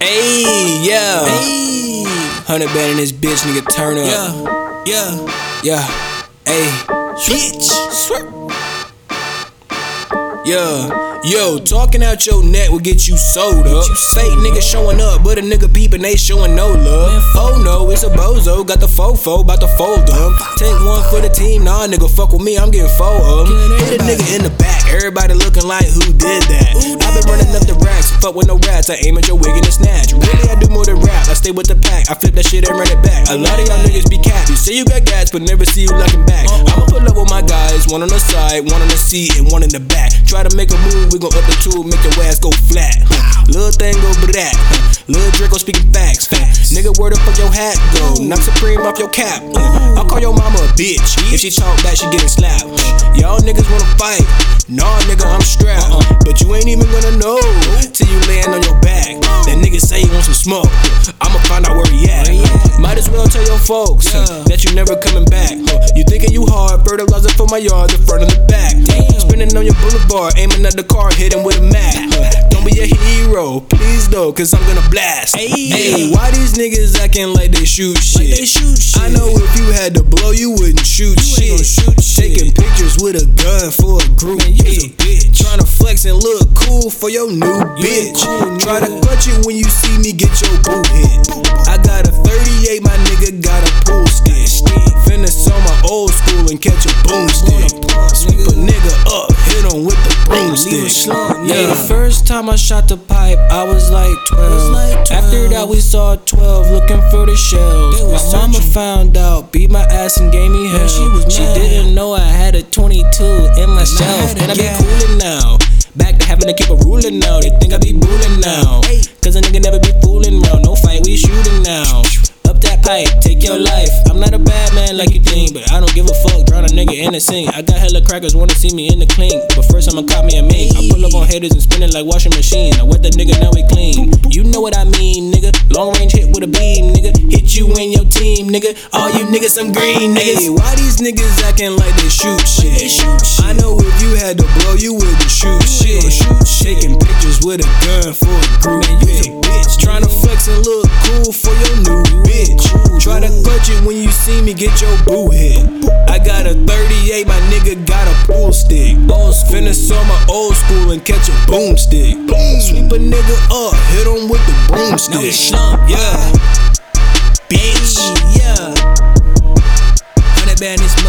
Ayy, yeah. Hey, Hundred band in this bitch, nigga, turn up. yeah, yeah, Yeah. Ayy. bitch. Yeah. Yo, talking out your neck will get you sold up. you Fake nigga showing up, but a nigga peeping, they showing no love. Oh no, it's a bozo, got the fofo, bout to fold up. Take one for the team, nah nigga, fuck with me, I'm getting four of 'em. Hit a nigga in the back, everybody looking like who did that. i been running up the racks, fuck with no rats, I aim at your wig and a snatch. Really, I do more than rap, I stay with the pack, I flip that shit and run it back. A lot of y'all niggas be capped, you say you got gas, but never see you looking back. I'ma pull up with my guys, one on the side, one on the seat, and one in the back. Try to make a move, we gon' up the two, make your ass go flat. Little thing go brat. Huh. Little Draco speaking facts. Huh. Nigga, where the fuck your hat go? Knock Supreme off your cap. I'll call your mama a bitch. If she talk back, she getting slapped. Y'all niggas wanna fight. Nah, nigga, I'm strapped. Uh-uh. But you ain't even gonna know till you land on your back. That nigga say he want some smoke. I'ma find out where he at. Might as well tell your folks huh, that you never coming back. Huh. You thinking you hard, fertilizer for my yard, the front and the back. Huh. Spinning on your boulevard, aiming at the car, hitting with a Mac. Uh, don't be a hero, please though, cause I'm gonna blast. Hey. Hey, why these niggas acting like they shoot shit? they shoot shit. I know if you had to blow, you wouldn't shoot You shit. shoot shit. Taking pictures with a gun for a group. Man, you's a bitch. Trying to flex and look cool for your new bitch. cool, Try to clutch it when you see me get your boot hit. I got a 38, my nigga got a pool stick. Finish on my old school and catch a boomstick. Sweep a nigga up, hit him with the oh, broomstick. Yeah, the first time I shot the pipe, I was like 12. After that, we saw 12 looking for the shells. They My was mama found out, beat my ass and gave me hell. she was She mad. didn't know I had a 22 in my shelf. And I it, be yeah. coolin' now. Back to having to keep a ruling now. They think I be ruling now. Cause a nigga never be fooling round. No fight, in the sink. I got hella crackers wanna see me in the clink. But first I'ma cop me a mink. I pull up on haters and spin it like washing machine. I wet the nigga, now we clean. You know what I mean, nigga. Long range hit with a beam, nigga. Hit you and your team, nigga. All you niggas some green niggas. Hey, why these niggas acting like they shoot shit? they shoot shit. I know if you had to blow, you wouldn't shoot shit. gonna shoot shit. Taking pictures with a gun for a group. Man, you's a bitch, Trying to flex and look cool for your new bitch. Try to clutch it when you see me get your boo hit. 38, my nigga got a pool stick. Finish on my old school and catch a boomstick. Boom. Sweep a nigga up, hit him with the broomstick. he slump, yeah. Bitch. yeah. Hundred band this motherfucking bitch.